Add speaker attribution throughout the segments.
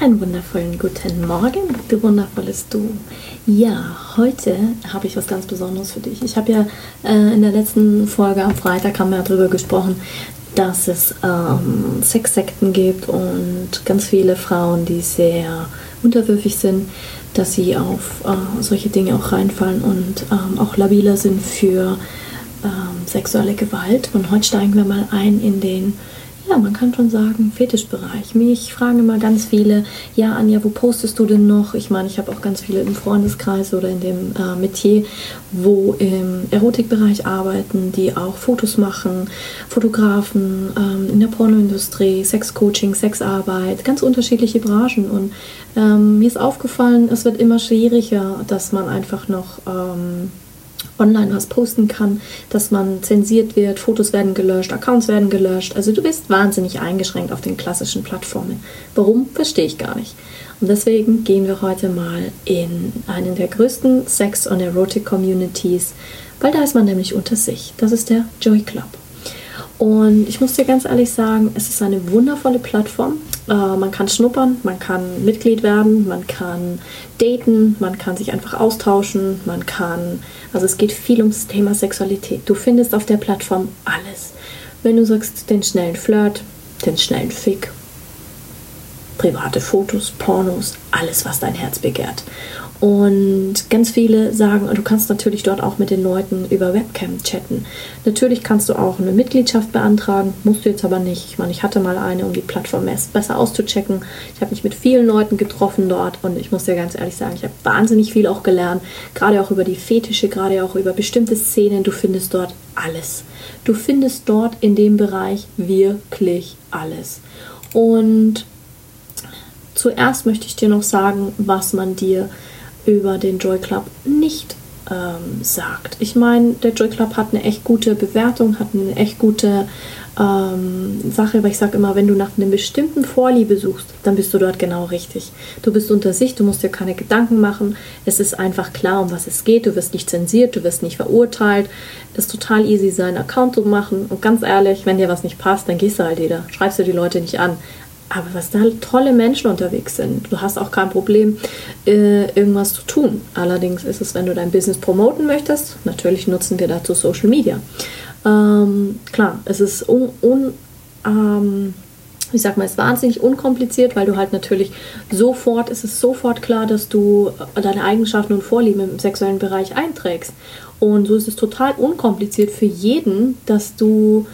Speaker 1: Einen wundervollen guten Morgen, du wundervolles Du. Ja, heute habe ich was ganz Besonderes für dich. Ich habe ja äh, in der letzten Folge am Freitag haben wir ja darüber gesprochen, dass es ähm, Sexsekten gibt und ganz viele Frauen, die sehr unterwürfig sind, dass sie auf äh, solche Dinge auch reinfallen und ähm, auch labiler sind für ähm, sexuelle Gewalt. Und heute steigen wir mal ein in den ja, man kann schon sagen, Fetischbereich. Mich fragen immer ganz viele, ja, Anja, wo postest du denn noch? Ich meine, ich habe auch ganz viele im Freundeskreis oder in dem äh, Metier, wo im Erotikbereich arbeiten, die auch Fotos machen, Fotografen ähm, in der Pornoindustrie, Sexcoaching, Sexarbeit, ganz unterschiedliche Branchen. Und ähm, mir ist aufgefallen, es wird immer schwieriger, dass man einfach noch... Ähm, online was posten kann, dass man zensiert wird, Fotos werden gelöscht, Accounts werden gelöscht. Also du bist wahnsinnig eingeschränkt auf den klassischen Plattformen. Warum, verstehe ich gar nicht. Und deswegen gehen wir heute mal in einen der größten Sex- und Erotic-Communities, weil da ist man nämlich unter sich. Das ist der Joy Club. Und ich muss dir ganz ehrlich sagen, es ist eine wundervolle Plattform. Äh, man kann schnuppern, man kann Mitglied werden, man kann daten, man kann sich einfach austauschen, man kann, also es geht viel ums Thema Sexualität. Du findest auf der Plattform alles. Wenn du sagst, den schnellen Flirt, den schnellen Fick, private Fotos, Pornos, alles, was dein Herz begehrt. Und ganz viele sagen, du kannst natürlich dort auch mit den Leuten über Webcam chatten. Natürlich kannst du auch eine Mitgliedschaft beantragen, musst du jetzt aber nicht. Ich meine, ich hatte mal eine, um die Plattform besser auszuchecken. Ich habe mich mit vielen Leuten getroffen dort und ich muss dir ganz ehrlich sagen, ich habe wahnsinnig viel auch gelernt, gerade auch über die Fetische, gerade auch über bestimmte Szenen. Du findest dort alles. Du findest dort in dem Bereich wirklich alles. Und zuerst möchte ich dir noch sagen, was man dir über den Joy Club nicht ähm, sagt. Ich meine, der Joy Club hat eine echt gute Bewertung, hat eine echt gute ähm, Sache, weil ich sage immer, wenn du nach einem bestimmten Vorliebe suchst, dann bist du dort genau richtig. Du bist unter sich, du musst dir keine Gedanken machen. Es ist einfach klar, um was es geht. Du wirst nicht zensiert, du wirst nicht verurteilt. Es ist total easy, seinen Account zu machen. Und ganz ehrlich, wenn dir was nicht passt, dann gehst du halt wieder. Schreibst du die Leute nicht an. Aber was da tolle Menschen unterwegs sind. Du hast auch kein Problem, äh, irgendwas zu tun. Allerdings ist es, wenn du dein Business promoten möchtest, natürlich nutzen wir dazu Social Media. Ähm, klar, es ist un, un ähm, ich sag mal, es ist wahnsinnig unkompliziert, weil du halt natürlich sofort, es ist sofort klar, dass du deine Eigenschaften und Vorlieben im sexuellen Bereich einträgst. Und so ist es total unkompliziert für jeden, dass du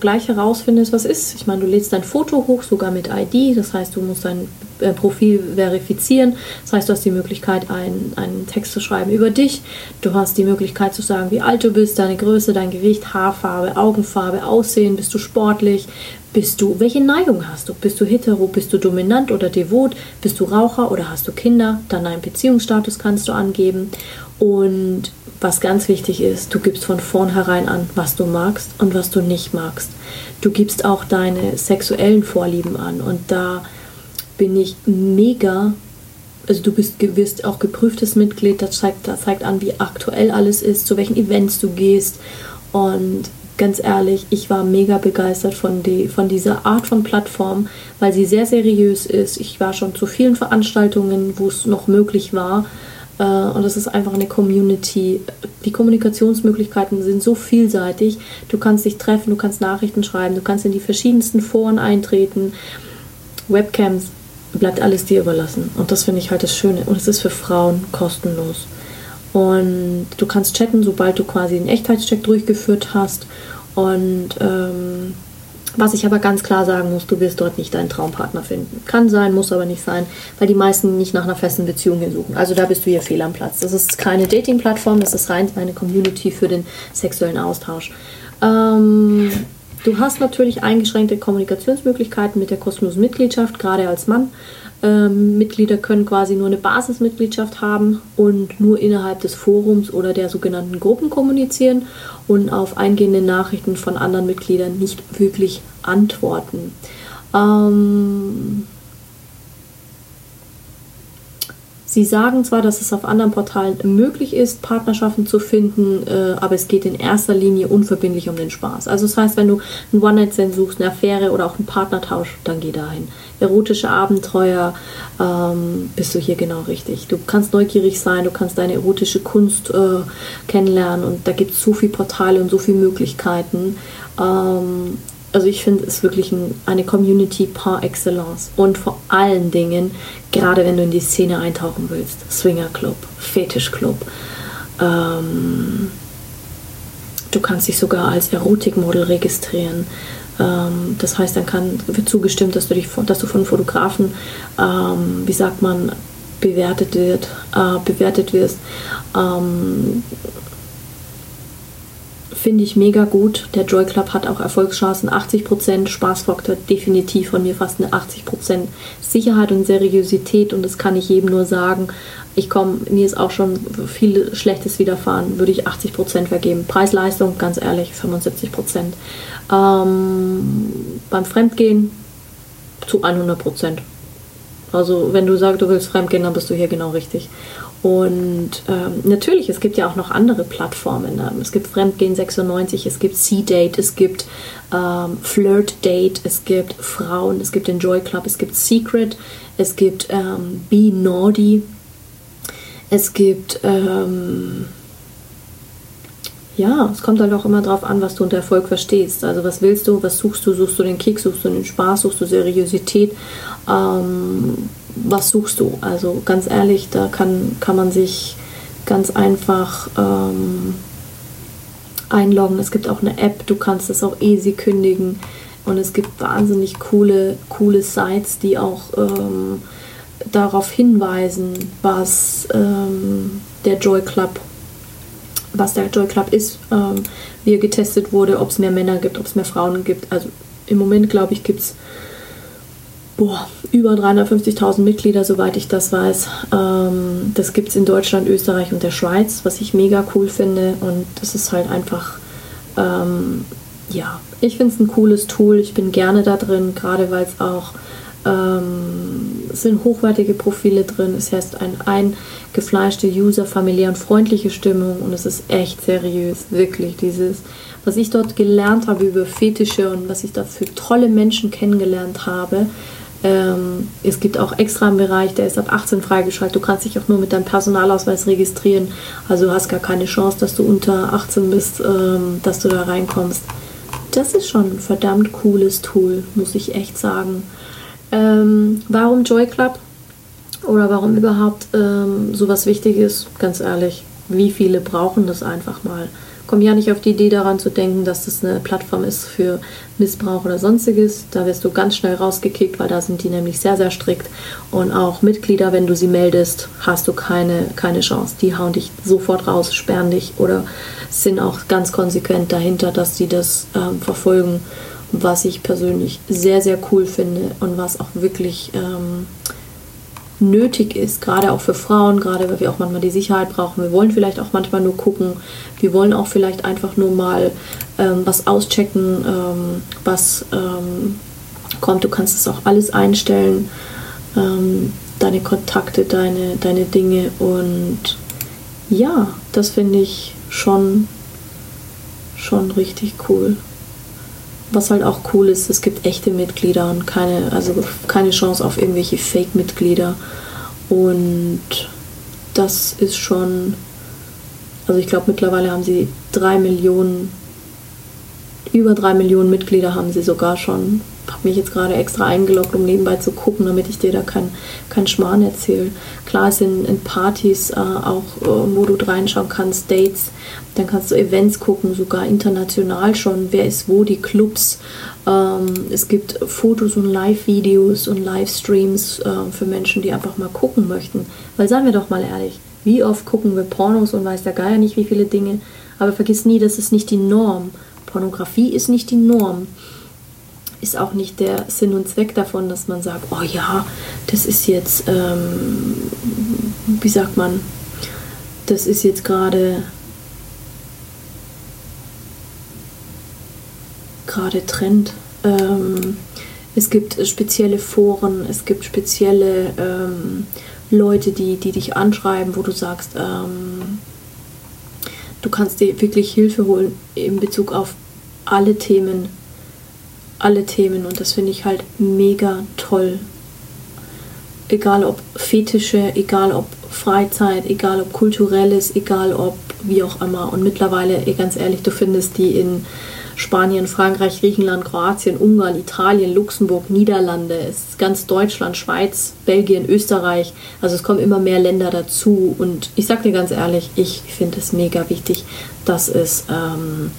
Speaker 1: gleich herausfindest, was ist. Ich meine, du lädst dein Foto hoch, sogar mit ID, das heißt, du musst dein äh, Profil verifizieren. Das heißt, du hast die Möglichkeit, einen, einen Text zu schreiben über dich. Du hast die Möglichkeit zu sagen, wie alt du bist, deine Größe, dein Gewicht, Haarfarbe, Augenfarbe, Aussehen, bist du sportlich, bist du, welche Neigung hast du? Bist du hetero, bist du dominant oder devot, bist du Raucher oder hast du Kinder? Dann deinen Beziehungsstatus kannst du angeben. Und was ganz wichtig ist, du gibst von vornherein an, was du magst und was du nicht magst. Du gibst auch deine sexuellen Vorlieben an und da bin ich mega. Also du bist, wirst auch geprüftes Mitglied, das zeigt, das zeigt an, wie aktuell alles ist, zu welchen Events du gehst. Und ganz ehrlich, ich war mega begeistert von, die, von dieser Art von Plattform, weil sie sehr seriös ist. Ich war schon zu vielen Veranstaltungen, wo es noch möglich war äh, und es ist einfach eine Community. Die Kommunikationsmöglichkeiten sind so vielseitig. Du kannst dich treffen, du kannst Nachrichten schreiben, du kannst in die verschiedensten Foren eintreten. Webcams, bleibt alles dir überlassen. Und das finde ich halt das Schöne. Und es ist für Frauen kostenlos. Und du kannst chatten, sobald du quasi einen Echtheitscheck durchgeführt hast. Und ähm, was ich aber ganz klar sagen muss, du wirst dort nicht deinen Traumpartner finden. Kann sein, muss aber nicht sein, weil die meisten nicht nach einer festen Beziehung suchen. Also da bist du hier fehl am Platz. Das ist keine Dating-Plattform, das ist rein eine Community für den sexuellen Austausch. Ähm, Du hast natürlich eingeschränkte Kommunikationsmöglichkeiten mit der kostenlosen Mitgliedschaft, gerade als Mann. Ähm, Mitglieder können quasi nur eine Basismitgliedschaft haben und nur innerhalb des Forums oder der sogenannten Gruppen kommunizieren und auf eingehende Nachrichten von anderen Mitgliedern nicht wirklich antworten. Ähm, Sie sagen zwar, dass es auf anderen Portalen möglich ist, Partnerschaften zu finden, äh, aber es geht in erster Linie unverbindlich um den Spaß. Also das heißt, wenn du einen One-Night-Stand suchst, eine Affäre oder auch einen Partnertausch, dann geh dahin. Erotische Abenteuer ähm, bist du hier genau richtig. Du kannst neugierig sein, du kannst deine erotische Kunst äh, kennenlernen und da gibt es so viele Portale und so viele Möglichkeiten. Ähm, also ich finde es wirklich ein, eine Community par excellence. Und vor allen Dingen, gerade wenn du in die Szene eintauchen willst, Swinger Club, Fetisch Club. Ähm, du kannst dich sogar als Erotikmodel registrieren. Ähm, das heißt, dann kann, wird zugestimmt, dass du, dich, dass du von Fotografen, ähm, wie sagt man, bewertet, wird, äh, bewertet wirst. Ähm, finde ich mega gut. Der Joy Club hat auch Erfolgschancen 80%, Spaßfaktor definitiv von mir fast eine 80% Sicherheit und Seriosität und das kann ich jedem nur sagen. Ich komme, mir ist auch schon viel Schlechtes widerfahren, würde ich 80% vergeben. Preis-Leistung, ganz ehrlich, 75%. Ähm, beim Fremdgehen zu 100%. Also wenn du sagst, du willst fremdgehen, dann bist du hier genau richtig. Und ähm, natürlich, es gibt ja auch noch andere Plattformen. Ähm, es gibt Fremdgehen 96, es gibt C-Date, es gibt ähm, Flirt Date, es gibt Frauen, es gibt den Joy Club, es gibt Secret, es gibt ähm, Be Naughty, es gibt ähm, ja, es kommt halt auch immer darauf an, was du unter Erfolg verstehst. Also was willst du, was suchst du? Suchst du den Kick, suchst du den Spaß, suchst du Seriosität? Ähm, was suchst du? Also ganz ehrlich, da kann, kann man sich ganz einfach ähm, einloggen. Es gibt auch eine App, du kannst das auch easy kündigen. Und es gibt wahnsinnig coole, coole Sites, die auch ähm, darauf hinweisen, was ähm, der Joy Club was der Joy Club ist, ähm, wie er getestet wurde, ob es mehr Männer gibt, ob es mehr Frauen gibt. Also im Moment, glaube ich, gibt es über 350.000 Mitglieder, soweit ich das weiß. Ähm, das gibt es in Deutschland, Österreich und der Schweiz, was ich mega cool finde. Und das ist halt einfach, ähm, ja, ich finde es ein cooles Tool. Ich bin gerne da drin, gerade weil es auch ähm, sind hochwertige Profile drin. Es heißt ein eingefleischte User, familiär und freundliche Stimmung und es ist echt seriös, wirklich. Dieses, was ich dort gelernt habe über Fetische und was ich da für tolle Menschen kennengelernt habe. Ähm, es gibt auch extra einen Bereich, der ist ab 18 freigeschaltet. Du kannst dich auch nur mit deinem Personalausweis registrieren. Also du hast gar keine Chance, dass du unter 18 bist, ähm, dass du da reinkommst. Das ist schon ein verdammt cooles Tool, muss ich echt sagen. Ähm, warum Joy Club? Oder warum überhaupt ähm, sowas Wichtiges? Ganz ehrlich, wie viele brauchen das einfach mal? Komm ja nicht auf die Idee daran zu denken, dass das eine Plattform ist für Missbrauch oder sonstiges. Da wirst du ganz schnell rausgekickt, weil da sind die nämlich sehr, sehr strikt. Und auch Mitglieder, wenn du sie meldest, hast du keine, keine Chance. Die hauen dich sofort raus, sperren dich oder sind auch ganz konsequent dahinter, dass sie das ähm, verfolgen was ich persönlich sehr, sehr cool finde und was auch wirklich ähm, nötig ist, gerade auch für Frauen, gerade weil wir auch manchmal die Sicherheit brauchen. Wir wollen vielleicht auch manchmal nur gucken, wir wollen auch vielleicht einfach nur mal ähm, was auschecken, ähm, was ähm, kommt. Du kannst es auch alles einstellen, ähm, deine Kontakte, deine, deine Dinge und ja, das finde ich schon, schon richtig cool was halt auch cool ist, es gibt echte Mitglieder und keine, also keine Chance auf irgendwelche Fake-Mitglieder. Und das ist schon, also ich glaube mittlerweile haben sie drei Millionen, über drei Millionen Mitglieder haben sie sogar schon habe mich jetzt gerade extra eingeloggt, um nebenbei zu gucken, damit ich dir da keinen kein Schmarrn erzähle. Klar, es sind in Partys äh, auch, äh, wo du reinschauen kannst, Dates, dann kannst du Events gucken, sogar international schon, wer ist wo, die Clubs. Ähm, es gibt Fotos und Live-Videos und Livestreams äh, für Menschen, die einfach mal gucken möchten. Weil seien wir doch mal ehrlich, wie oft gucken wir Pornos und weiß der Geier nicht, wie viele Dinge. Aber vergiss nie, das ist nicht die Norm. Pornografie ist nicht die Norm. Ist auch nicht der Sinn und Zweck davon, dass man sagt, oh ja, das ist jetzt, ähm, wie sagt man, das ist jetzt gerade gerade Trend. Ähm, es gibt spezielle Foren, es gibt spezielle ähm, Leute, die, die dich anschreiben, wo du sagst, ähm, du kannst dir wirklich Hilfe holen in Bezug auf alle Themen. Alle Themen und das finde ich halt mega toll. Egal ob Fetische, egal ob Freizeit, egal ob kulturelles, egal ob wie auch immer. Und mittlerweile, ganz ehrlich, du findest die in Spanien, Frankreich, Griechenland, Kroatien, Ungarn, Italien, Luxemburg, Niederlande, ist ganz Deutschland, Schweiz, Belgien, Österreich. Also es kommen immer mehr Länder dazu. Und ich sage dir ganz ehrlich, ich finde es mega wichtig, dass es ähm,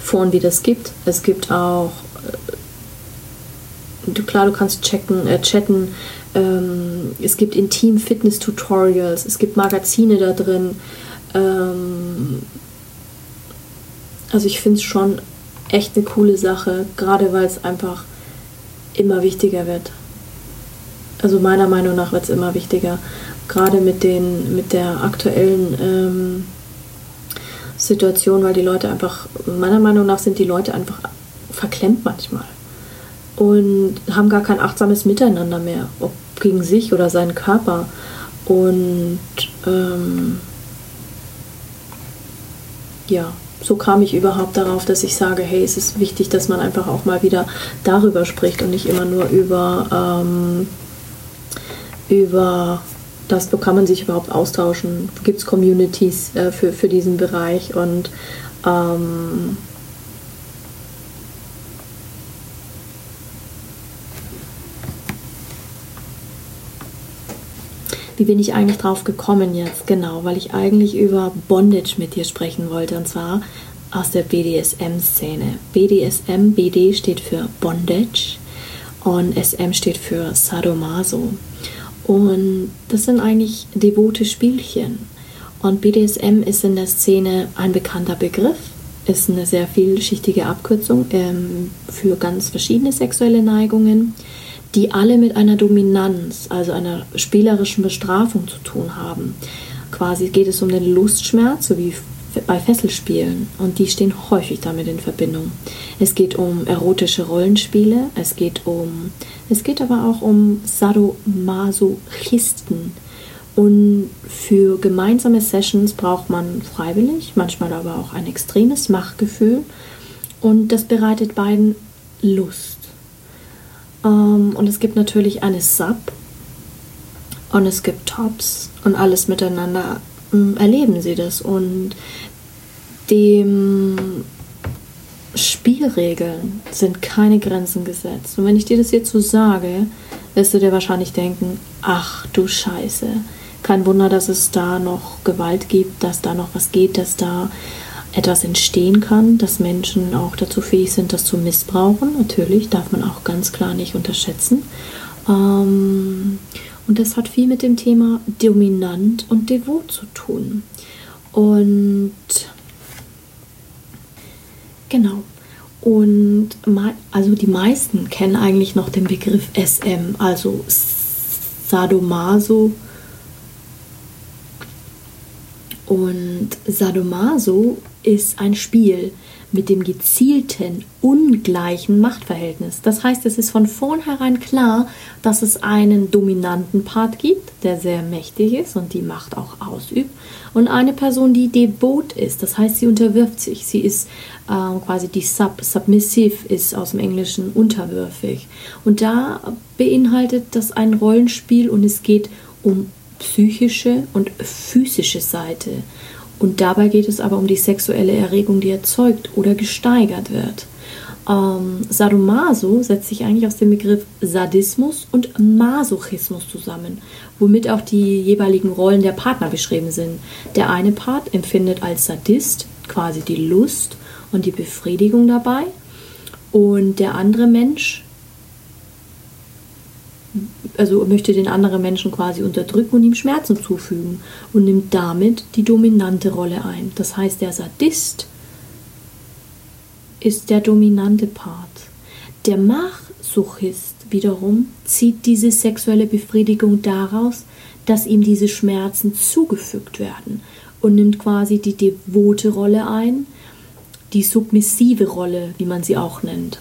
Speaker 1: Foren wie das gibt. Es gibt auch, äh, klar, du kannst checken, äh, chatten. Ähm, es gibt Intim-Fitness-Tutorials. Es gibt Magazine da drin. Ähm, also ich finde es schon echt eine coole Sache, gerade weil es einfach immer wichtiger wird. Also meiner Meinung nach wird es immer wichtiger, gerade mit, den, mit der aktuellen ähm, Situation, weil die Leute einfach, meiner Meinung nach sind die Leute einfach verklemmt manchmal und haben gar kein achtsames Miteinander mehr, ob gegen sich oder seinen Körper. Und ähm, ja, so kam ich überhaupt darauf, dass ich sage, hey, es ist wichtig, dass man einfach auch mal wieder darüber spricht und nicht immer nur über, ähm, über das, wo kann man sich überhaupt austauschen, gibt es Communities äh, für, für diesen Bereich und ähm, Wie bin ich eigentlich drauf gekommen jetzt? Genau, weil ich eigentlich über Bondage mit dir sprechen wollte und zwar aus der BDSM-Szene. BDSM, BD steht für Bondage und SM steht für Sadomaso. Und das sind eigentlich devote Spielchen. Und BDSM ist in der Szene ein bekannter Begriff, ist eine sehr vielschichtige Abkürzung ähm, für ganz verschiedene sexuelle Neigungen die alle mit einer Dominanz, also einer spielerischen Bestrafung zu tun haben. Quasi geht es um den Lustschmerz, so wie bei Fesselspielen und die stehen häufig damit in Verbindung. Es geht um erotische Rollenspiele, es geht um es geht aber auch um Sadomasochisten. Und für gemeinsame Sessions braucht man freiwillig, manchmal aber auch ein extremes Machtgefühl und das bereitet beiden Lust. Ähm, und es gibt natürlich eine Sub und es gibt Tops und alles miteinander ähm, erleben sie das. Und dem Spielregeln sind keine Grenzen gesetzt. Und wenn ich dir das jetzt so sage, wirst du dir wahrscheinlich denken, ach du Scheiße. Kein Wunder, dass es da noch Gewalt gibt, dass da noch was geht, dass da etwas entstehen kann, dass Menschen auch dazu fähig sind, das zu missbrauchen. Natürlich darf man auch ganz klar nicht unterschätzen. Ähm, und das hat viel mit dem Thema dominant und devot zu tun. Und genau. Und also die meisten kennen eigentlich noch den Begriff SM, also Sadomaso. Und Sadomaso ist ein Spiel mit dem gezielten, ungleichen Machtverhältnis. Das heißt, es ist von vornherein klar, dass es einen dominanten Part gibt, der sehr mächtig ist und die Macht auch ausübt, und eine Person, die devot ist. Das heißt, sie unterwirft sich. Sie ist äh, quasi die Sub. Submissive ist aus dem Englischen unterwürfig. Und da beinhaltet das ein Rollenspiel und es geht um psychische und physische Seite. Und dabei geht es aber um die sexuelle Erregung, die erzeugt oder gesteigert wird. Ähm, Sadomaso setzt sich eigentlich aus dem Begriff Sadismus und Masochismus zusammen, womit auch die jeweiligen Rollen der Partner beschrieben sind. Der eine Part empfindet als Sadist quasi die Lust und die Befriedigung dabei und der andere Mensch also möchte den anderen Menschen quasi unterdrücken und ihm Schmerzen zufügen und nimmt damit die dominante Rolle ein. Das heißt, der Sadist ist der dominante Part. Der Machsuchist wiederum zieht diese sexuelle Befriedigung daraus, dass ihm diese Schmerzen zugefügt werden und nimmt quasi die devote Rolle ein, die submissive Rolle, wie man sie auch nennt.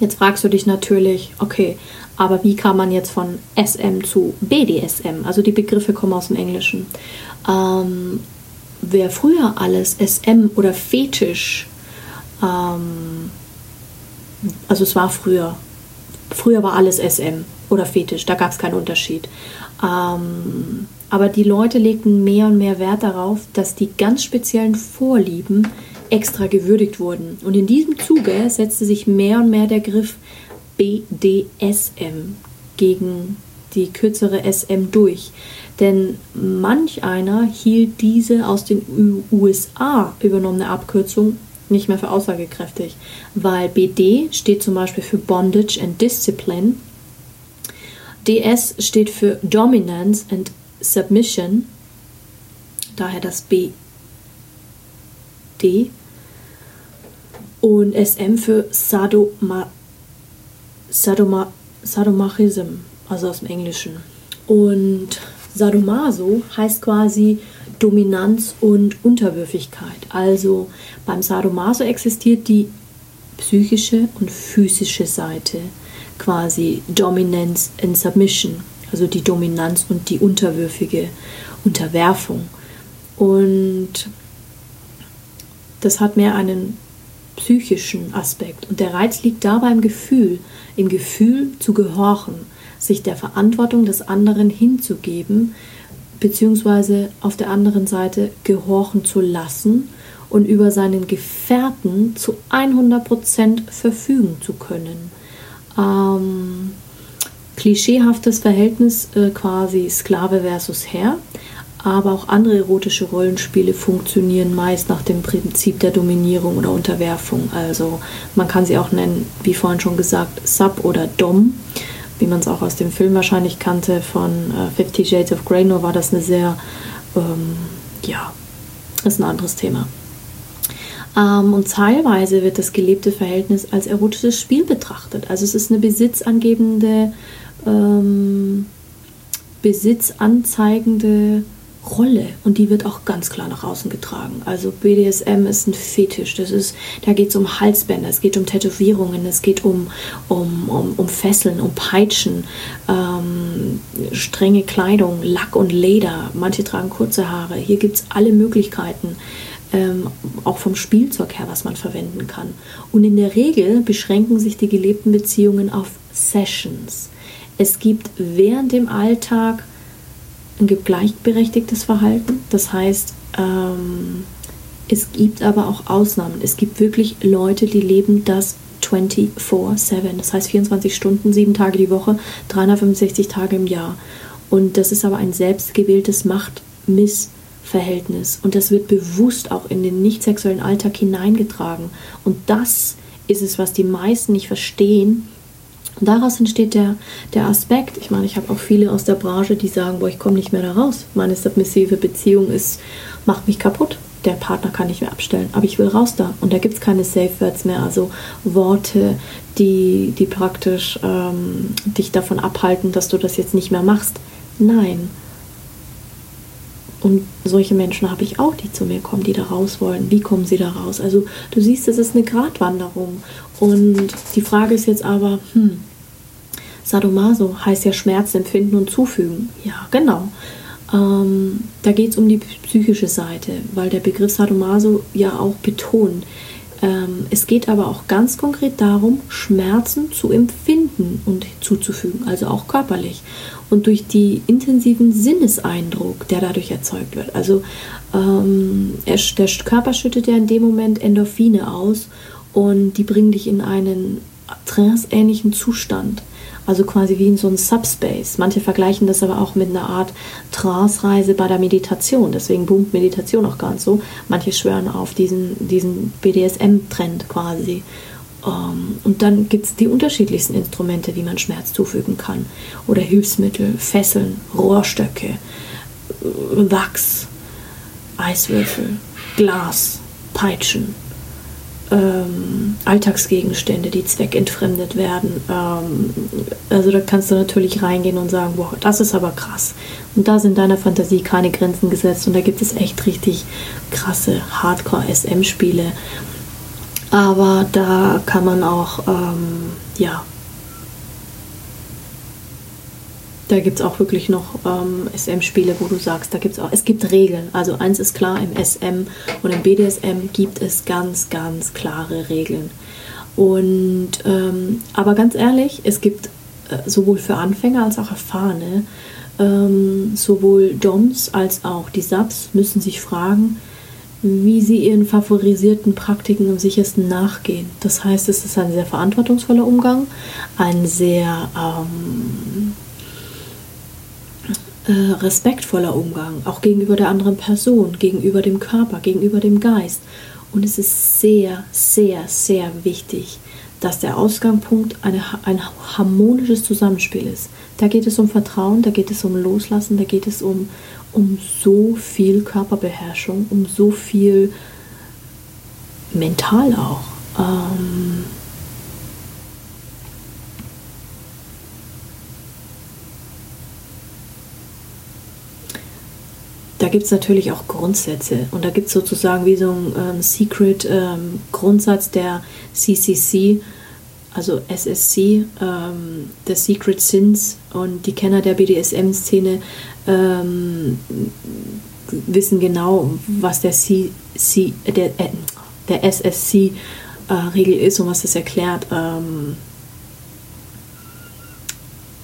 Speaker 1: Jetzt fragst du dich natürlich, okay, aber wie kann man jetzt von SM zu BDSM? Also die Begriffe kommen aus dem Englischen. Ähm, wer früher alles SM oder Fetisch, ähm, also es war früher, früher war alles SM oder Fetisch, da gab es keinen Unterschied. Ähm, aber die Leute legten mehr und mehr Wert darauf, dass die ganz speziellen Vorlieben extra gewürdigt wurden. Und in diesem Zuge setzte sich mehr und mehr der Griff BDSM gegen die kürzere SM durch. Denn manch einer hielt diese aus den USA übernommene Abkürzung nicht mehr für aussagekräftig, weil BD steht zum Beispiel für Bondage and Discipline, DS steht für Dominance and Submission, daher das BD und SM für Sadoma, Sadoma, Sadomachism, also aus dem Englischen. Und Sadomaso heißt quasi Dominanz und Unterwürfigkeit. Also beim Sadomaso existiert die psychische und physische Seite, quasi Dominance and Submission, also die Dominanz und die unterwürfige Unterwerfung. Und das hat mehr einen psychischen Aspekt. Und der Reiz liegt dabei im Gefühl, im Gefühl zu gehorchen, sich der Verantwortung des anderen hinzugeben, beziehungsweise auf der anderen Seite gehorchen zu lassen und über seinen Gefährten zu 100% verfügen zu können. Ähm, klischeehaftes Verhältnis äh, quasi Sklave versus Herr aber auch andere erotische Rollenspiele funktionieren meist nach dem Prinzip der Dominierung oder Unterwerfung. Also man kann sie auch nennen, wie vorhin schon gesagt, Sub oder Dom, wie man es auch aus dem Film wahrscheinlich kannte von äh, Fifty Shades of Grey, nur war das eine sehr, ähm, ja, ist ein anderes Thema. Ähm, und teilweise wird das gelebte Verhältnis als erotisches Spiel betrachtet. Also es ist eine besitzangebende, ähm, besitzanzeigende Rolle und die wird auch ganz klar nach außen getragen. Also BDSM ist ein Fetisch, das ist, da geht es um Halsbänder, es geht um Tätowierungen, es geht um, um, um, um Fesseln, um Peitschen, ähm, strenge Kleidung, Lack und Leder, manche tragen kurze Haare. Hier gibt es alle Möglichkeiten. Ähm, auch vom Spielzeug her, was man verwenden kann. Und in der Regel beschränken sich die gelebten Beziehungen auf Sessions. Es gibt während dem Alltag gibt gleichberechtigtes Verhalten. Das heißt, ähm, es gibt aber auch Ausnahmen. Es gibt wirklich Leute, die leben das 24-7. Das heißt 24 Stunden, sieben Tage die Woche, 365 Tage im Jahr. Und das ist aber ein selbstgewähltes Machtmissverhältnis. Und das wird bewusst auch in den nicht sexuellen Alltag hineingetragen. Und das ist es, was die meisten nicht verstehen, daraus entsteht der, der Aspekt, ich meine, ich habe auch viele aus der Branche, die sagen, boah, ich komme nicht mehr da raus. Meine submissive Beziehung ist, macht mich kaputt. Der Partner kann nicht mehr abstellen, aber ich will raus da. Und da gibt es keine Safe Words mehr, also Worte, die, die praktisch ähm, dich davon abhalten, dass du das jetzt nicht mehr machst. Nein. Und solche Menschen habe ich auch, die zu mir kommen, die da raus wollen. Wie kommen sie da raus? Also du siehst, es ist eine Gratwanderung. Und die Frage ist jetzt aber, hm, Sadomaso heißt ja Schmerz empfinden und zufügen. Ja, genau. Ähm, da geht es um die psychische Seite, weil der Begriff Sadomaso ja auch betont, ähm, es geht aber auch ganz konkret darum, Schmerzen zu empfinden und zuzufügen, also auch körperlich. Und durch die intensiven Sinneseindruck, der dadurch erzeugt wird. Also ähm, er, der Körper schüttet ja in dem Moment Endorphine aus und die bringen dich in einen tranceähnlichen Zustand. Also quasi wie in so einem Subspace. Manche vergleichen das aber auch mit einer Art Trance-Reise bei der Meditation. Deswegen boomt Meditation auch ganz so. Manche schwören auf diesen, diesen BDSM-Trend quasi. Um, ähm, und dann gibt es die unterschiedlichsten Instrumente, wie man Schmerz zufügen kann. Oder Hilfsmittel, Fesseln, Rohrstöcke, Wachs, Eiswürfel, Glas, Peitschen, ähm, Alltagsgegenstände, die zweckentfremdet werden. Ähm, also da kannst du natürlich reingehen und sagen, boah, das ist aber krass. Und da sind deiner Fantasie keine Grenzen gesetzt und da gibt es echt richtig krasse Hardcore-SM-Spiele. Aber da kann man auch, ähm, ja, da gibt es auch wirklich noch ähm, SM-Spiele, wo du sagst, da gibt es auch, es gibt Regeln. Also eins ist klar, im SM und im BDSM gibt es ganz, ganz klare Regeln. Und ähm, aber ganz ehrlich, es gibt äh, sowohl für Anfänger als auch Erfahrene, ähm, sowohl DOMs als auch die Subs müssen sich fragen, wie sie ihren favorisierten Praktiken am sichersten nachgehen. Das heißt, es ist ein sehr verantwortungsvoller Umgang, ein sehr ähm, äh, respektvoller Umgang, auch gegenüber der anderen Person, gegenüber dem Körper, gegenüber dem Geist. Und es ist sehr, sehr, sehr wichtig, dass der Ausgangspunkt eine, ein harmonisches Zusammenspiel ist. Da geht es um Vertrauen, da geht es um Loslassen, da geht es um, um so viel Körperbeherrschung, um so viel mental auch. Ähm, da gibt es natürlich auch Grundsätze. Und da gibt es sozusagen wie so ein ähm, Secret-Grundsatz ähm, der CCC, also SSC, ähm, der Secret Sins. Und die Kenner der BDSM-Szene ähm, wissen genau, was der, C, der, äh, der SSC-Regel äh, ist und was das erklärt. Ähm,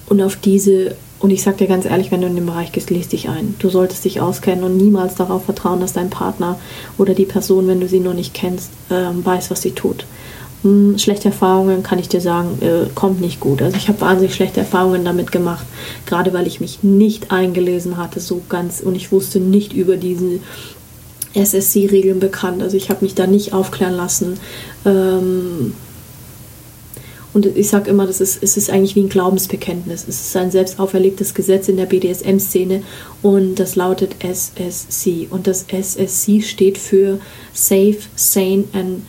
Speaker 1: und auf diese und ich sage dir ganz ehrlich, wenn du in dem Bereich gehst, lest dich ein. Du solltest dich auskennen und niemals darauf vertrauen, dass dein Partner oder die Person, wenn du sie noch nicht kennst, äh, weiß, was sie tut. Hm, schlechte Erfahrungen, kann ich dir sagen, äh, kommt nicht gut. Also ich habe wahnsinnig schlechte Erfahrungen damit gemacht, gerade weil ich mich nicht eingelesen hatte, so ganz, und ich wusste nicht über diese SSC-Regeln bekannt. Also ich habe mich da nicht aufklären lassen. Ähm, und ich sage immer, das ist, es ist eigentlich wie ein Glaubensbekenntnis. Es ist ein selbst auferlegtes Gesetz in der BDSM-Szene und das lautet SSC. Und das SSC steht für Safe, Sane and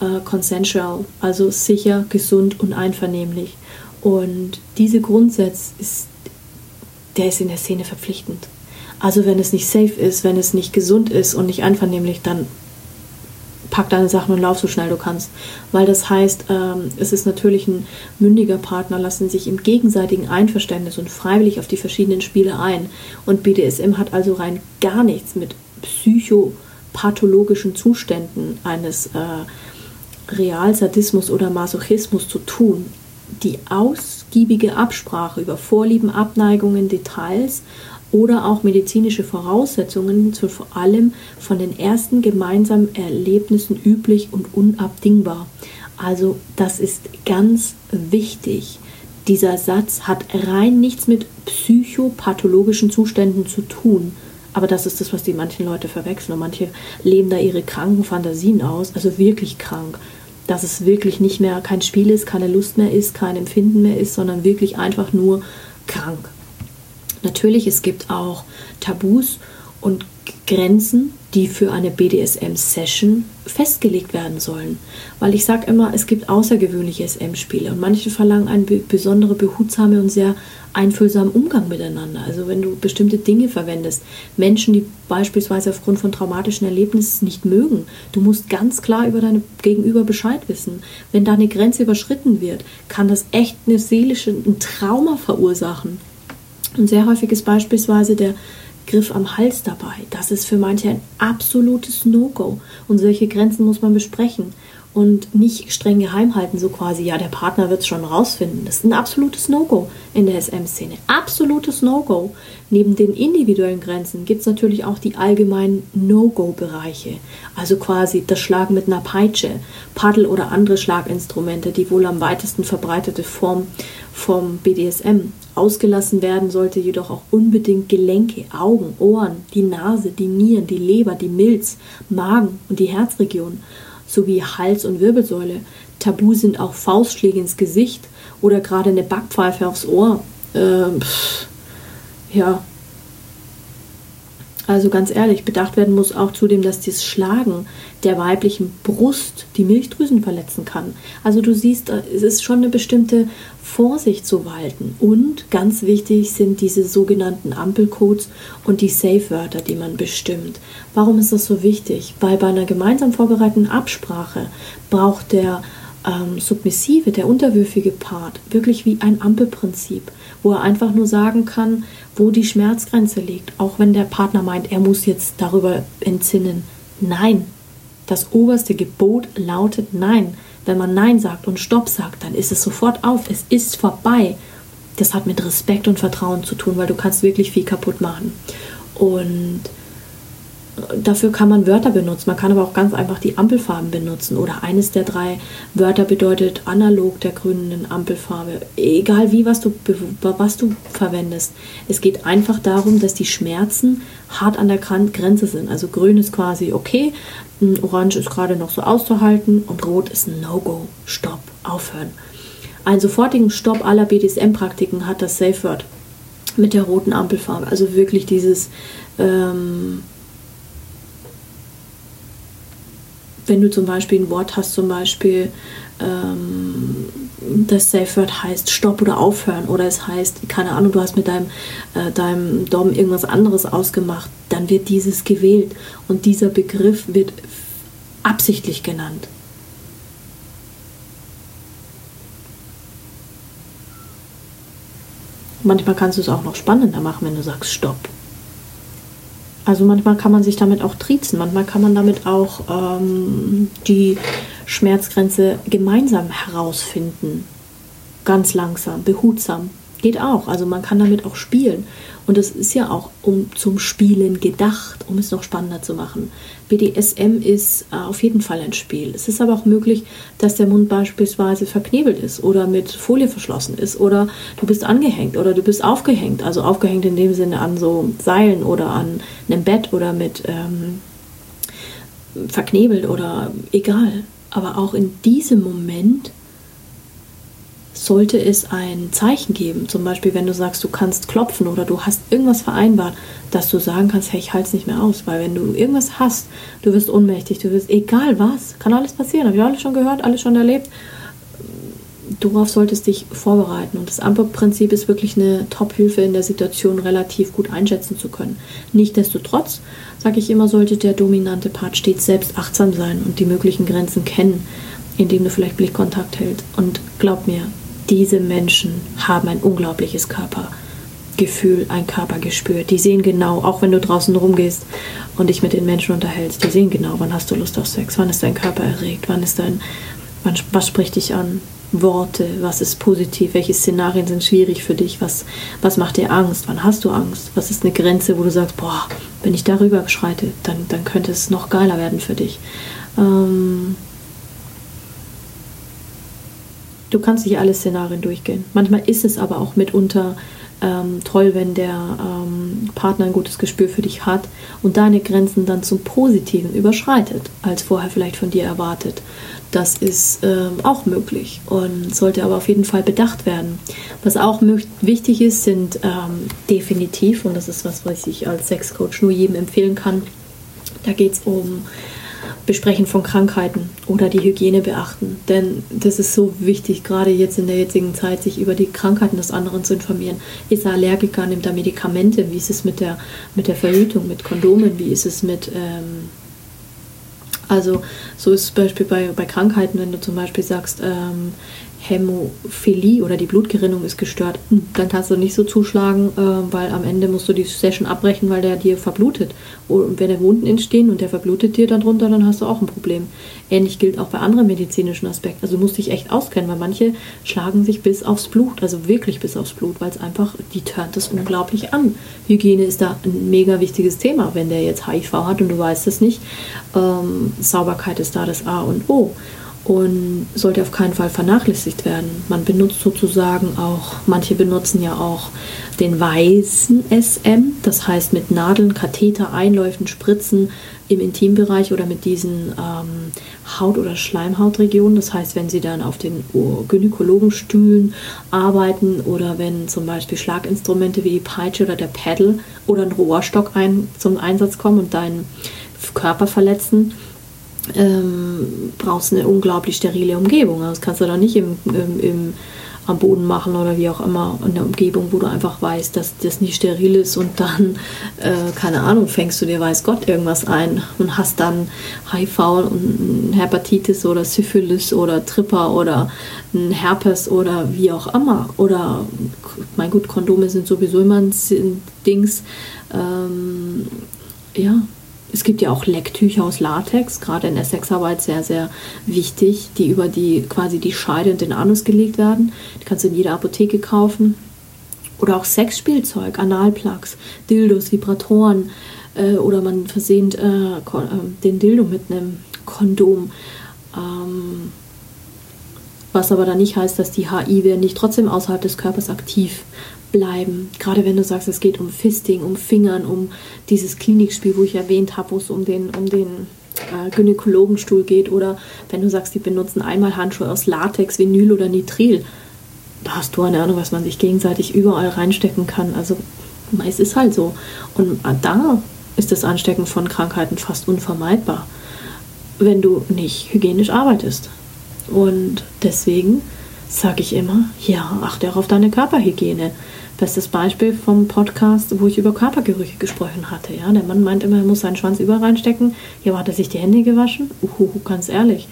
Speaker 1: uh, Consensual, also sicher, gesund und einvernehmlich. Und diese Grundsatz ist, der ist in der Szene verpflichtend. Also wenn es nicht safe ist, wenn es nicht gesund ist und nicht einvernehmlich, dann pack deine Sachen und lauf so schnell du kannst. Weil das heißt, ähm, es ist natürlich ein mündiger Partner, lassen sich im gegenseitigen Einverständnis und freiwillig auf die verschiedenen Spiele ein. Und BDSM hat also rein gar nichts mit psychopathologischen Zuständen eines äh, Realsadismus oder Masochismus zu tun. Die ausgiebige Absprache über Vorlieben, Abneigungen, Details oder auch medizinische Voraussetzungen sind vor allem von den ersten gemeinsamen Erlebnissen üblich und unabdingbar. Also das ist ganz wichtig. Dieser Satz hat rein nichts mit psychopathologischen Zuständen zu tun. Aber das ist das, was die manchen Leute verwechseln. Und manche leben da ihre kranken Fantasien aus, also wirklich krank. Dass es wirklich nicht mehr kein Spiel ist, keine Lust mehr ist, kein Empfinden mehr ist, sondern wirklich einfach nur krank. Natürlich, es gibt auch Tabus und Grenzen, die für eine BDSM-Session festgelegt werden sollen. Weil ich sage immer, es gibt außergewöhnliche SM-Spiele und manche verlangen einen besondere, behutsame und sehr einfühlsamen Umgang miteinander. Also wenn du bestimmte Dinge verwendest, Menschen, die beispielsweise aufgrund von traumatischen Erlebnissen nicht mögen, du musst ganz klar über deine Gegenüber Bescheid wissen. Wenn da eine Grenze überschritten wird, kann das echt eine seelische, ein Trauma verursachen. Und sehr häufig ist beispielsweise der Griff am Hals dabei. Das ist für manche ein absolutes No-Go. Und solche Grenzen muss man besprechen und nicht streng geheim halten, so quasi, ja, der Partner wird es schon rausfinden. Das ist ein absolutes No-Go in der SM-Szene. Absolutes No-Go. Neben den individuellen Grenzen gibt es natürlich auch die allgemeinen No-Go-Bereiche. Also quasi das Schlagen mit einer Peitsche, Paddel oder andere Schlaginstrumente, die wohl am weitesten verbreitete Form vom BDSM. Ausgelassen werden sollte jedoch auch unbedingt Gelenke, Augen, Ohren, die Nase, die Nieren, die Leber, die Milz, Magen und die Herzregion sowie Hals- und Wirbelsäule. Tabu sind auch Faustschläge ins Gesicht oder gerade eine Backpfeife aufs Ohr. Ähm, ja. Also ganz ehrlich, bedacht werden muss auch zudem, dass das Schlagen der weiblichen Brust die Milchdrüsen verletzen kann. Also du siehst, es ist schon eine bestimmte Vorsicht zu walten. Und ganz wichtig sind diese sogenannten Ampelcodes und die Safe-Wörter, die man bestimmt. Warum ist das so wichtig? Weil bei einer gemeinsam vorbereiteten Absprache braucht der ähm, submissive, der unterwürfige Part wirklich wie ein Ampelprinzip, wo er einfach nur sagen kann, wo die Schmerzgrenze liegt, auch wenn der Partner meint, er muss jetzt darüber entsinnen. Nein, das oberste Gebot lautet Nein. Wenn man Nein sagt und Stopp sagt, dann ist es sofort auf, es ist vorbei. Das hat mit Respekt und Vertrauen zu tun, weil du kannst wirklich viel kaputt machen. Und dafür kann man Wörter benutzen. Man kann aber auch ganz einfach die Ampelfarben benutzen. Oder eines der drei Wörter bedeutet analog der grünen Ampelfarbe. Egal wie, was du, was du verwendest. Es geht einfach darum, dass die Schmerzen hart an der Grenze sind. Also grün ist quasi okay, orange ist gerade noch so auszuhalten und rot ist ein No-Go. Stopp, aufhören. Einen sofortigen Stopp aller BDSM-Praktiken hat das Safe Word mit der roten Ampelfarbe. Also wirklich dieses... Ähm, wenn du zum Beispiel ein Wort hast, zum Beispiel ähm, das Safe Word heißt Stopp oder Aufhören oder es heißt, keine Ahnung, du hast mit deinem, äh, deinem Dom irgendwas anderes ausgemacht, dann wird dieses gewählt und dieser Begriff wird absichtlich genannt. Manchmal kannst du es auch noch spannender machen, wenn du sagst Stopp. Also manchmal kann man sich damit auch triezen, manchmal kann man damit auch ähm, die Schmerzgrenze gemeinsam herausfinden. Ganz langsam, behutsam. Geht auch. Also man kann damit auch spielen. Und es ist ja auch um, zum Spielen gedacht, um es noch spannender zu machen. BDSM ist äh, auf jeden Fall ein Spiel. Es ist aber auch möglich, dass der Mund beispielsweise verknebelt ist oder mit Folie verschlossen ist oder du bist angehängt oder du bist aufgehängt. Also aufgehängt in dem Sinne an so Seilen oder an einem Bett oder mit ähm, verknebelt oder egal. Aber auch in diesem Moment sollte es ein Zeichen geben. Zum Beispiel, wenn du sagst, du kannst klopfen oder du hast irgendwas vereinbart, dass du sagen kannst, hey, ich halte es nicht mehr aus. Weil wenn du irgendwas hast, du wirst ohnmächtig, du wirst, egal was, kann alles passieren, habe ich alles schon gehört, alles schon erlebt. Darauf solltest dich vorbereiten. Und das Ampelprinzip ist wirklich eine Top-Hilfe in der Situation relativ gut einschätzen zu können. Nichtsdestotrotz, sage ich immer, sollte der dominante Part stets selbst achtsam sein und die möglichen Grenzen kennen, indem du vielleicht Blickkontakt hältst. Und glaub mir, diese Menschen haben ein unglaubliches Körpergefühl, ein Körpergespür. Die sehen genau, auch wenn du draußen rumgehst und dich mit den Menschen unterhältst, die sehen genau, wann hast du Lust auf Sex, wann ist dein Körper erregt, wann ist dein, wann, was spricht dich an, Worte, was ist positiv, welche Szenarien sind schwierig für dich, was, was macht dir Angst, wann hast du Angst, was ist eine Grenze, wo du sagst, boah, wenn ich darüber schreite, dann, dann könnte es noch geiler werden für dich. Ähm, Du kannst nicht alle Szenarien durchgehen. Manchmal ist es aber auch mitunter ähm, toll, wenn der ähm, Partner ein gutes Gespür für dich hat und deine Grenzen dann zum Positiven überschreitet, als vorher vielleicht von dir erwartet. Das ist ähm, auch möglich und sollte aber auf jeden Fall bedacht werden. Was auch wichtig ist, sind ähm, definitiv, und das ist was, was ich als Sexcoach nur jedem empfehlen kann, da geht es um Besprechen von Krankheiten oder die Hygiene beachten. Denn das ist so wichtig, gerade jetzt in der jetzigen Zeit, sich über die Krankheiten des anderen zu informieren. Ist er Allergiker, nimmt er Medikamente? Wie ist es mit der, mit der Verhütung, mit Kondomen? Wie ist es mit... Ähm, also so ist es zum Beispiel bei, bei Krankheiten, wenn du zum Beispiel sagst, ähm, Hämophilie oder die Blutgerinnung ist gestört, hm, dann kannst du nicht so zuschlagen, äh, weil am Ende musst du die Session abbrechen, weil der dir verblutet. Und wenn der Wunden entstehen und der verblutet dir dann drunter, dann hast du auch ein Problem. Ähnlich gilt auch bei anderen medizinischen Aspekten. Also du musst dich echt auskennen, weil manche schlagen sich bis aufs Blut, also wirklich bis aufs Blut, weil es einfach, die turnt das unglaublich an. Hygiene ist da ein mega wichtiges Thema, wenn der jetzt HIV hat und du weißt es nicht. Ähm, Sauberkeit ist da das A und O. und sollte auf keinen Fall vernachlässigt werden. Man benutzt sozusagen auch, manche benutzen ja auch den weißen SM, das heißt mit Nadeln, Katheter, Einläufen, Spritzen im Intimbereich oder mit diesen ähm, Haut- oder Schleimhautregionen. Das heißt, wenn sie dann auf den Gynäkologenstühlen arbeiten oder wenn zum Beispiel Schlaginstrumente wie die Peitsche oder der Pedal oder ein Rohrstock ein, zum Einsatz kommen und deinen Körper verletzen, ähm, brauchst eine unglaublich sterile Umgebung. Also das kannst du doch nicht im, im, im, am Boden machen oder wie auch immer in der Umgebung, wo du einfach weißt, dass das nicht steril ist und dann, äh, keine Ahnung, fängst du dir weiß Gott irgendwas ein und hast dann HIV und Hepatitis oder Syphilis oder Tripper oder ein Herpes oder wie auch immer. Oder, mein gut, Kondome sind sowieso immer ein Dings. Ähm, ja, es gibt ja auch Lecktücher aus Latex, gerade in der Sexarbeit sehr, sehr wichtig, die über die quasi die Scheide und den Anus gelegt werden. Die kannst du in jeder Apotheke kaufen. Oder auch Sexspielzeug, Analplugs, Dildos, Vibratoren äh, oder man versehnt äh, äh, den Dildo mit einem Kondom. Ähm, was aber dann nicht heißt, dass die HI-Werte nicht trotzdem außerhalb des Körpers aktiv bleiben. Gerade wenn du sagst, es geht um Fisting, um Fingern, um dieses Klinikspiel, wo ich erwähnt habe, wo es um den, um den äh, Gynäkologenstuhl geht. Oder wenn du sagst, die benutzen einmal Handschuhe aus Latex, Vinyl oder Nitril. Da hast du eine Ahnung, was man sich gegenseitig überall reinstecken kann. Also es ist halt so. Und da ist das Anstecken von Krankheiten fast unvermeidbar, wenn du nicht hygienisch arbeitest. Und deswegen sage ich immer, ja, achte auch auf deine Körperhygiene. Bestes Beispiel vom Podcast, wo ich über Körpergerüche gesprochen hatte. Ja, der Mann meint immer, er muss seinen Schwanz überall reinstecken. Hier hat er sich die Hände gewaschen. Uhuhu, ganz ehrlich.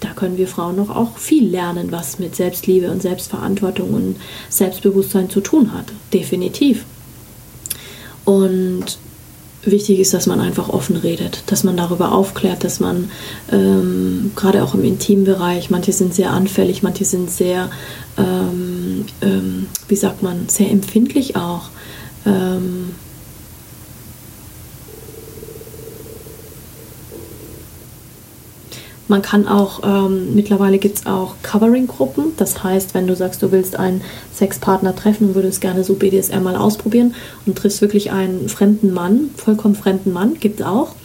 Speaker 1: Da können wir Frauen noch auch viel lernen, was mit Selbstliebe und Selbstverantwortung und Selbstbewusstsein zu tun hat. Definitiv. Und wichtig ist, dass man einfach offen redet, dass man darüber aufklärt, dass man ähm, gerade auch im Intimbereich, manche sind sehr anfällig, manche sind sehr, ähm, ähm, wie sagt man, sehr empfindlich auch. Ähm, Man kann auch, ähm, mittlerweile gibt es auch Covering-Gruppen. Das heißt, wenn du sagst, du willst einen Sexpartner treffen und würdest gerne so BDSM mal ausprobieren und triffst wirklich einen fremden Mann, vollkommen fremden Mann, gibt es auch.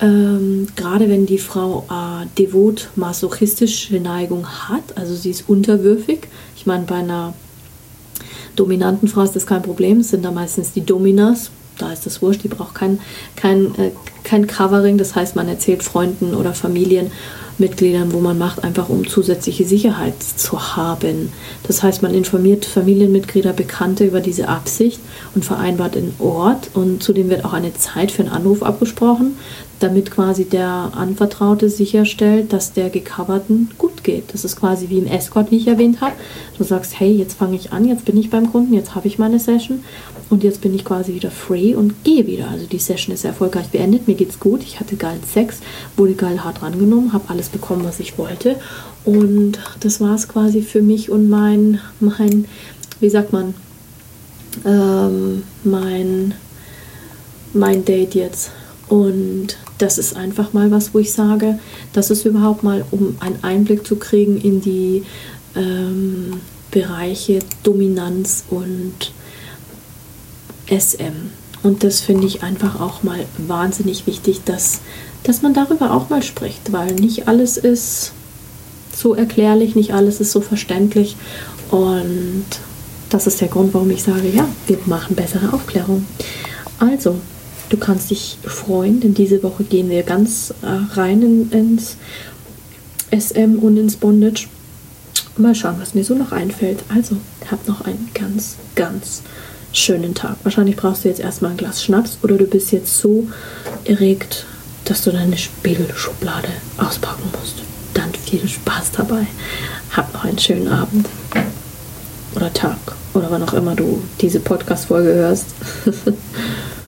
Speaker 1: Ähm, gerade wenn die Frau äh, devot masochistische Neigung hat, also sie ist unterwürfig. Ich meine, bei einer dominanten Frau ist das kein Problem, es sind da meistens die Dominas, da ist das wurscht, die braucht kein, kein, äh, kein Covering, das heißt, man erzählt Freunden oder Familienmitgliedern, wo man macht, einfach um zusätzliche Sicherheit zu haben. Das heißt, man informiert Familienmitglieder, Bekannte über diese Absicht und vereinbart einen Ort und zudem wird auch eine Zeit für einen Anruf abgesprochen, damit quasi der Anvertraute sicherstellt, dass der Gecoverten gut geht. Das ist quasi wie im Escort, wie ich erwähnt habe. Du sagst, hey, jetzt fange ich an, jetzt bin ich beim Kunden, jetzt habe ich meine Session und jetzt bin ich quasi wieder free und gehe wieder. Also die Session ist erfolgreich beendet, mir geht's gut, ich hatte geilen Sex, wurde geil hart rangenommen, habe alles bekommen, was ich wollte. Und das war es quasi für mich und mein, mein, wie sagt man, ähm, mein, mein Date jetzt. Und das ist einfach mal was, wo ich sage, das ist überhaupt mal, um einen Einblick zu kriegen in die ähm, Bereiche Dominanz und SM. Und das finde ich einfach auch mal wahnsinnig wichtig, dass, dass man darüber auch mal spricht, weil nicht alles ist so erklärlich, nicht alles ist so verständlich. Und das ist der Grund, warum ich sage, ja, wir machen bessere Aufklärung. Also, du kannst dich freuen, denn diese Woche gehen wir ganz äh, rein in, ins SM und ins Bondage. Mal schauen, was mir so noch einfällt. Also, habt noch einen ganz, ganz schönen Tag. Wahrscheinlich brauchst du jetzt erstmal ein Glas Schnaps oder du bist jetzt so erregt, dass du deine Spiegelschublade auspacken musst. Dann viel Spaß dabei. Hab noch einen schönen Abend oder Tag oder wann auch immer du diese Podcast-Folge hörst.